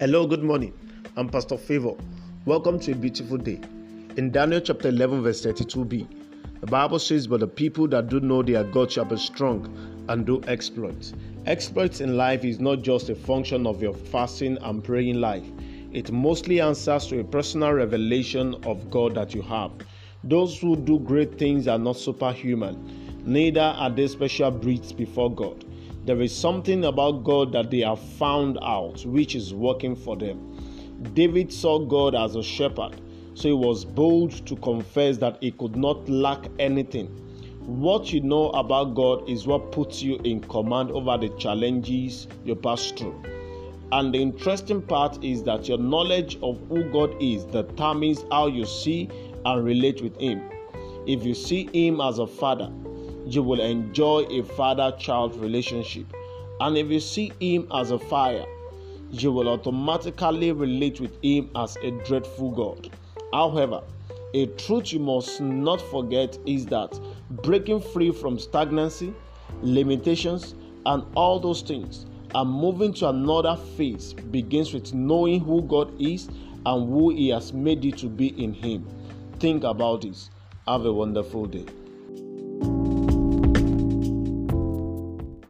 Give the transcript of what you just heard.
Hello, good morning. I'm Pastor Favor. Welcome to a beautiful day. In Daniel chapter 11, verse 32b, the Bible says, But the people that do know their God shall be strong and do exploits. Exploits in life is not just a function of your fasting and praying life, it mostly answers to a personal revelation of God that you have. Those who do great things are not superhuman, neither are they special breeds before God. There is something about God that they have found out which is working for them. David saw God as a shepherd, so he was bold to confess that he could not lack anything. What you know about God is what puts you in command over the challenges you pass through. And the interesting part is that your knowledge of who God is determines how you see and relate with Him. If you see Him as a father, you will enjoy a father child relationship. And if you see him as a fire, you will automatically relate with him as a dreadful God. However, a truth you must not forget is that breaking free from stagnancy, limitations, and all those things and moving to another phase begins with knowing who God is and who He has made you to be in Him. Think about this. Have a wonderful day.